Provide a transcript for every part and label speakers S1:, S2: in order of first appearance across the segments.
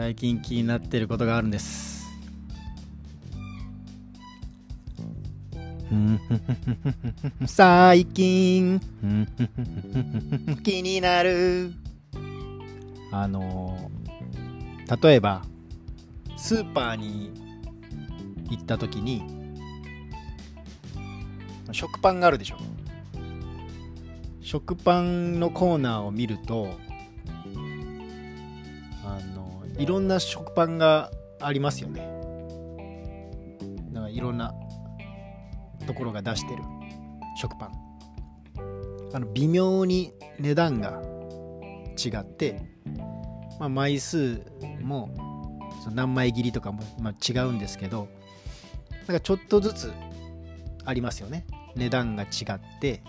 S1: 最近気になってることがあるんです。最近。気になる。あの例えばスーパーに行った時に食パンがあるでしょ。食パンのコーナーを見るとあのいろんな食パンがありますよね。だかいろんなところが出してる食パン。あの微妙に値段が違って、まあ、枚数もその何枚切りとかも、ま、違うんですけどなんかちょっとずつありますよね。値段が違って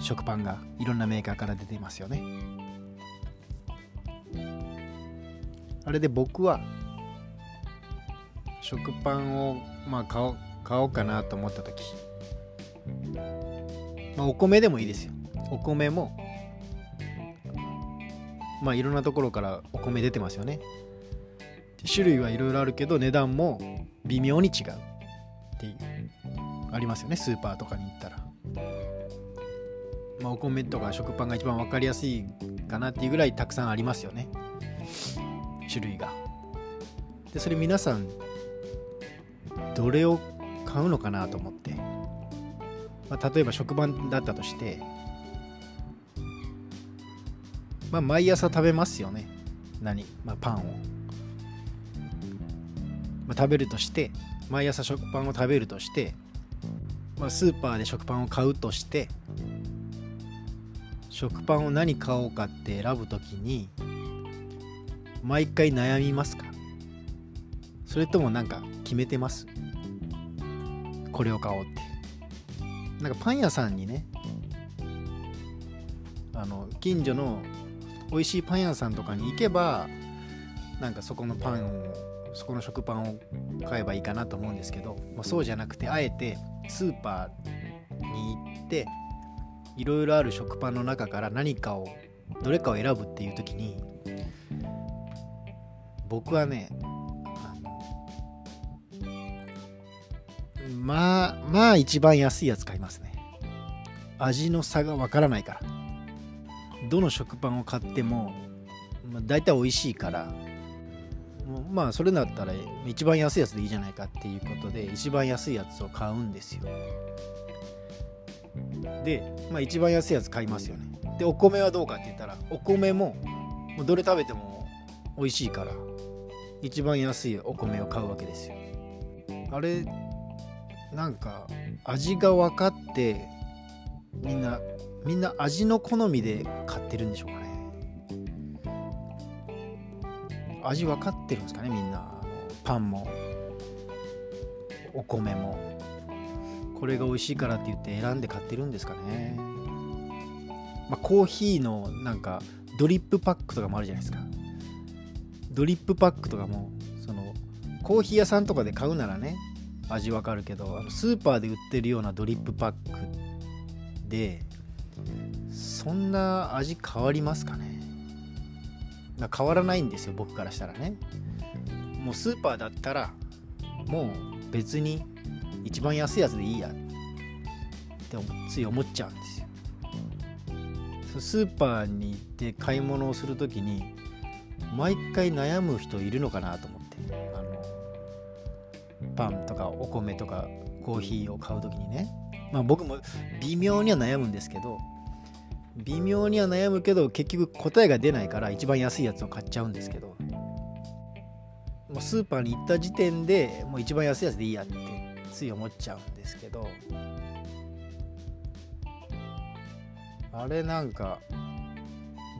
S1: 食パンがいろんなメーカーから出ていますよね。あれで僕は食パンをまあ買おう買おうかなと思った時。まあお米でもいいですよ。お米もまあいろんなところからお米出てますよね。種類はいろいろあるけど値段も微妙に違う。っていうありますよね。スーパーとかに行ったら。まあお米とか食パンが一番分かりやすいかなっていうぐらいたくさんありますよね種類が。でそれ皆さんどれを買うのかなと思って、まあ、例えば食パンだったとしてまあ毎朝食べますよね。何、まあ、パンを、まあ、食べるとして毎朝食パンを食べるとして、まあ、スーパーで食パンを買うとして食パンを何買おうかって選ぶときに毎回悩みますかそれともなんか決めてます？これを買おうって。なんかパン屋さんにねあの近所の美味しいパン屋さんとかに行けばなんかそこのパンをそこの食パンを買えばいいかなと思うんですけど、まあ、そうじゃなくてあえてスーパーに行っていろいろある食パンの中から何かをどれかを選ぶっていう時に僕はねまあまあ一番安いやつ買いますね。味の差がわからないから。どの食パンを買っても、まあ、大体美味しいから。まあそれだったら一番安いやつでいいじゃないかっていうことで一番安いやつを買うんですよ。で、まあ、一番安いやつ買いますよね。でお米はどうかって言ったらお米もどれ食べても美味しいから。一番安いお米を買うわけですよ。あれなんか味が分かってみんなみんな味の好みで買ってるんでしょうかね。味分かってるんですかねみんな。パンもお米も。これが美味しいからって言って選んで買ってるんですかね。まあコーヒーのなんかドリップパックとかもあるじゃないですか。ドリップパックとかもそのコーヒー屋さんとかで買うならね味わかるけどあのスーパーで売ってるようなドリップパックでそんな味変わりますかね？変わらないんですよ僕からしたらね。もうスーパーだったらもう別に一番安いやつでいいやってつい思っちゃうんですよ。スーパーに行って買い物をするときに毎回悩む人いるのかなと思って。あのパンとかお米とかコーヒーを買う時にね。まあ僕も微妙には悩むんですけど微妙には悩むけど結局答えが出ないから一番安いやつを買っちゃうんですけど。もうスーパーに行った時点でもう一番安いやつでいいやってつい思っちゃうんですけど。あれなんか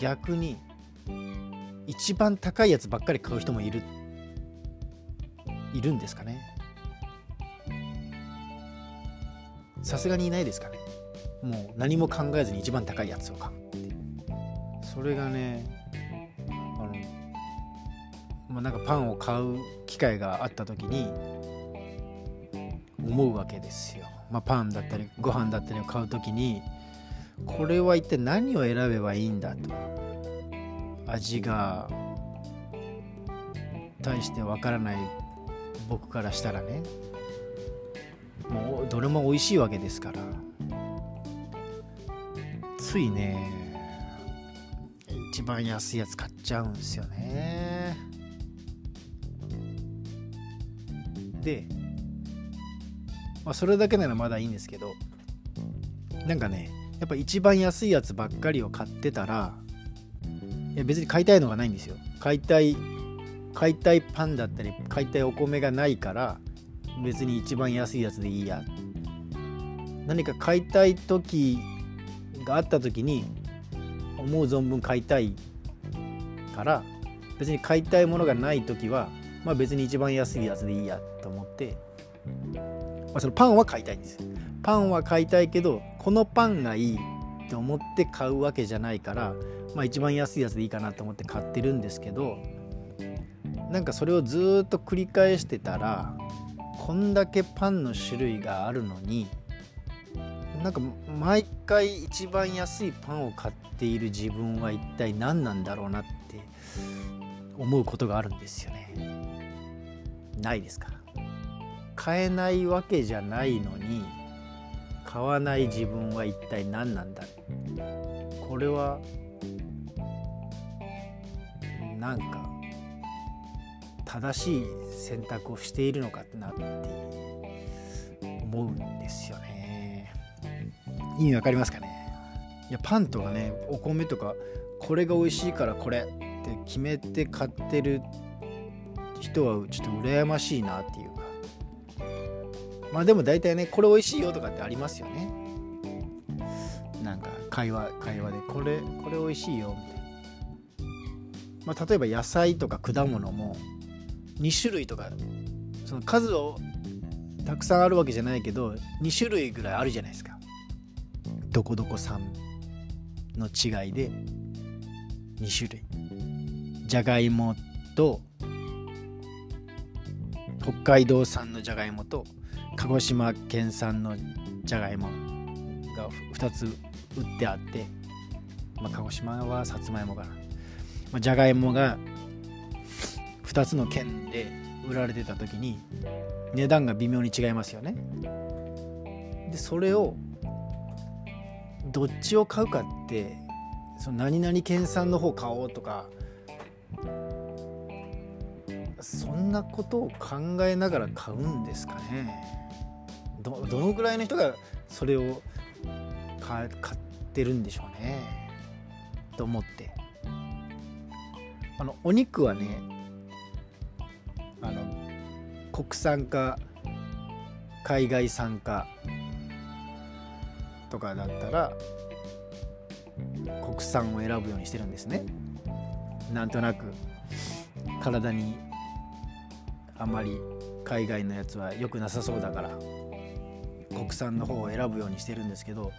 S1: 逆に一番高いやつばっかり買う人もいる。いるんですかね。さすがにいないですかね。もう何も考えずに一番高いやつを買うってそれがねあのまあなんかパンを買う機会があった時に思うわけですよ、まあ、パンだったりご飯だったりを買う時にこれは一体何を選べばいいんだと。味が対してわからない僕からしたらね。もうどれも美味しいわけですから。ついね一番安いやつ買っちゃうんですよね。で、まあ、それだけならまだいいんですけどなんかねやっぱ一番安いやつばっかりを買ってたら別に買いたいのがないんですよ。買いたい買いたいパンだったり買いたいお米がないから別に一番安いやつでいいや。何か買いたい時があった時に思う存分買いたいから別に買いたいものがない時はまあ別に一番安いやつでいいやと思って、まあ、そのパンは買いたいんですパンは買いたいけどこのパンがいいって思って買うわけじゃないからまあ一番安いやつでいいかなと思って買ってるんですけどなんかそれをずっと繰り返してたらこんだけパンの種類があるのになんか毎回一番安いパンを買っている自分は一体何なんだろうなって思うことがあるんですよね。ないですか？買えないわけじゃないのに買わない自分は一体何なんだこれはなんか正しい選択をしているのかなって思うんですよね。意味わかりますかね？いやパンとかねお米とかこれが美味しいからこれって決めて買ってる人はちょっと羨ましいなっていう。まあでも大体ねこれ美味しいよとかってありますよね。なんか会話会話でこれこれ美味しいよみたいな。まあ例えば野菜とか果物も2種類とかその数をたくさんあるわけじゃないけど2種類ぐらいあるじゃないですか。どこどこ産の違いで2種類。じゃがいもと北海道産のじゃがいもと鹿児島県産のじゃがいもが2つ売ってあって、まあ、鹿児島はさつまいもかな、まあ、じゃがいもが2つの県で売られてた時に値段が微妙に違いますよね。でそれをどっちを買うかってその何々県産の方買おうとかそんなことを考えながら買うんですかねどどのぐらいの人がそれを買ってるんでしょうね。と思って。あのお肉はねあの国産か海外産かとかだったら国産を選ぶようにしてるんですね。なんとなく。体にあまり海外のやつは良くなさそうだから。国産の方を選ぶようにしてるんですけど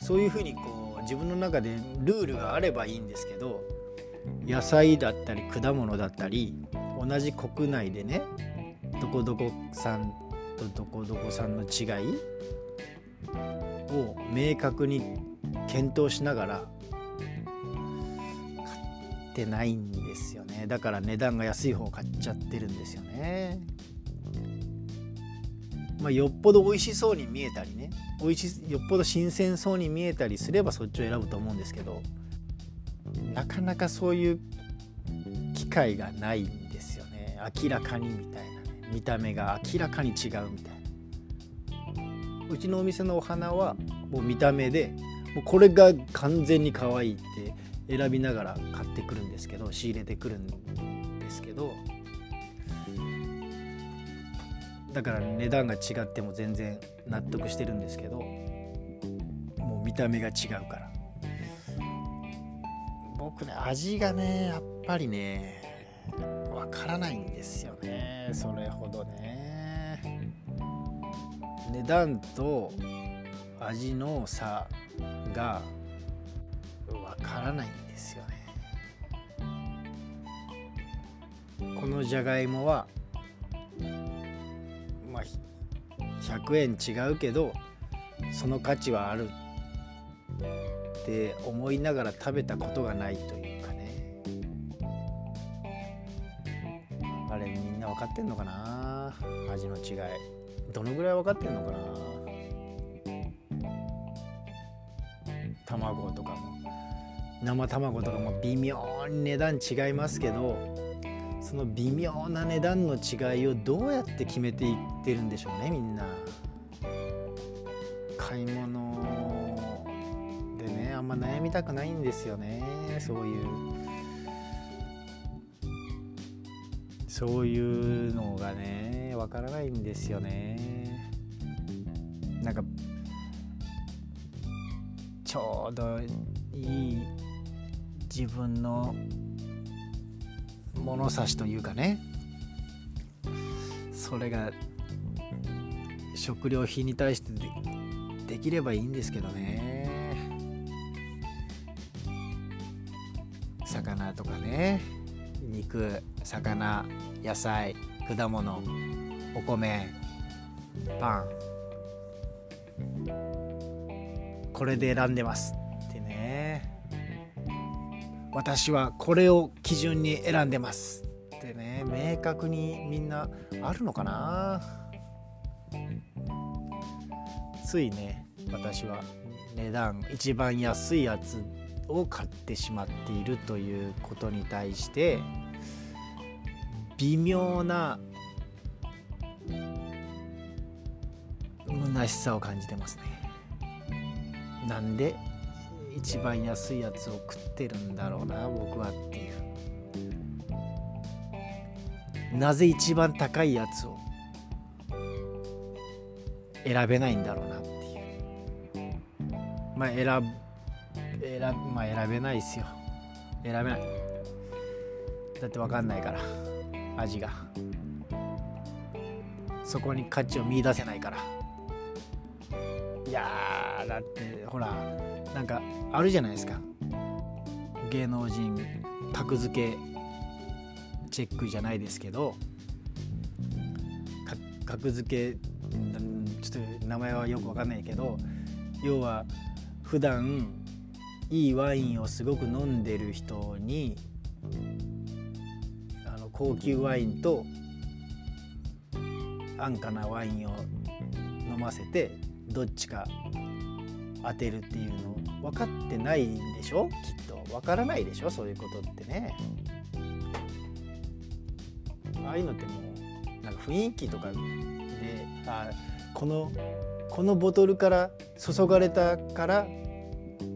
S1: そういうふうにこう自分の中でルールがあればいいんですけど野菜だったり果物だったり同じ国内でねどこどこ産とどこどこ産の違いを明確に検討しながら買ってないんですよね。だから値段が安い方を買っちゃってるんですよねまあよっぽど美味しそうに見えたりね美味しよっぽど新鮮そうに見えたりすればそっちを選ぶと思うんですけどなかなかそういう機会がないんですよね。明らかにみたいなね。見た目が明らかに違うみたいな。うちのお店のお花はもう見た目でもうこれが完全に可愛いって選びながら買ってくるんですけど仕入れてくるんですけどだから値段が違っても全然納得してるんですけどもう見た目が違うから。僕ね味がねやっぱりねわからないんですよね。それほどね。値段と味の差がわからないんですよね。このじゃがいもはまあ100円違うけどその価値はあるって思いながら食べたことがないというかね。あれみんな分かってんのかな？味の違い。どのぐらい分かってんのかな？卵とかも。生卵とかも微妙に値段違いますけど。その微妙な値段の違いをどうやって決めていってるんでしょうねみんな。買い物でねあんま悩みたくないんですよねそういう。そういうのがねわからないんですよね。なんかちょうどいい自分の物差しというかね。それが食料品に対してでできればいいんですけどね。魚とかね。肉魚野菜果物お米パン。これで選んでます。私はこれを基準に選んでます。ってね明確にみんなあるのかな？ついね私は値段一番安いやつを買ってしまっているということに対して微妙な虚しさを感じてますね。なんで一番安いやつを食ってるんだろうな僕はっていう。なぜ一番高いやつを選べないんだろうなっていう。まあ選選,、まあ、選べないですよ。選べない。だって分かんないから味が。そこに価値を見いだせないから。いやだってほらなんかあるじゃないですか。芸能人格付けチェックじゃないですけど格付けちょっと名前はよくわかんないけど要は普段いいワインをすごく飲んでる人にあの高級ワインと安価なワインを飲ませてどっちか当てるっていうの分かってないんでしょ？きっと分からないでしょ？そういうことってね。ああいうのってもうなんか雰囲気とかであこのこのボトルから注がれたから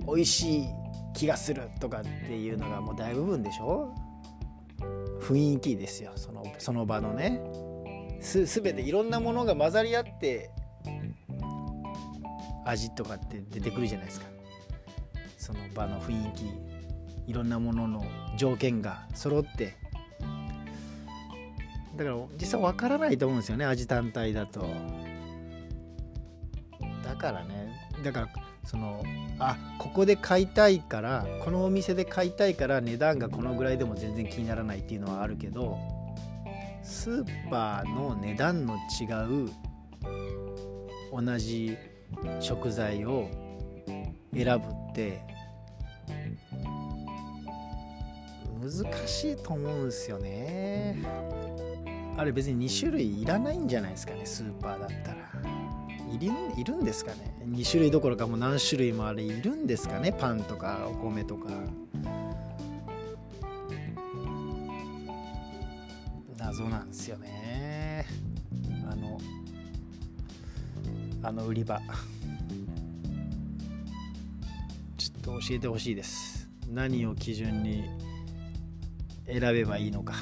S1: 美味しい気がするとかっていうのがもう大部分でしょ？雰囲気ですよ。そのその場のね。す全ていろんなものが混ざり合って味とかって出てくるじゃないですか。その場の雰囲気いろんなものの条件が揃って。だから実際わからないと思うんですよね味単体だと。だからねだからそのあここで買いたいからこのお店で買いたいから値段がこのぐらいでも全然気にならないっていうのはあるけどスーパーの値段の違う同じ食材を選ぶって難しいと思うんですよね。あれ別に2種類いらないんじゃないですかねスーパーだったら。いるいるんですかね。2種類どころかもう何種類もあれいるんですかね。パンとかお米とか。あの売り場。ちょっと教えてほしいです。何を基準に選べばいいのか。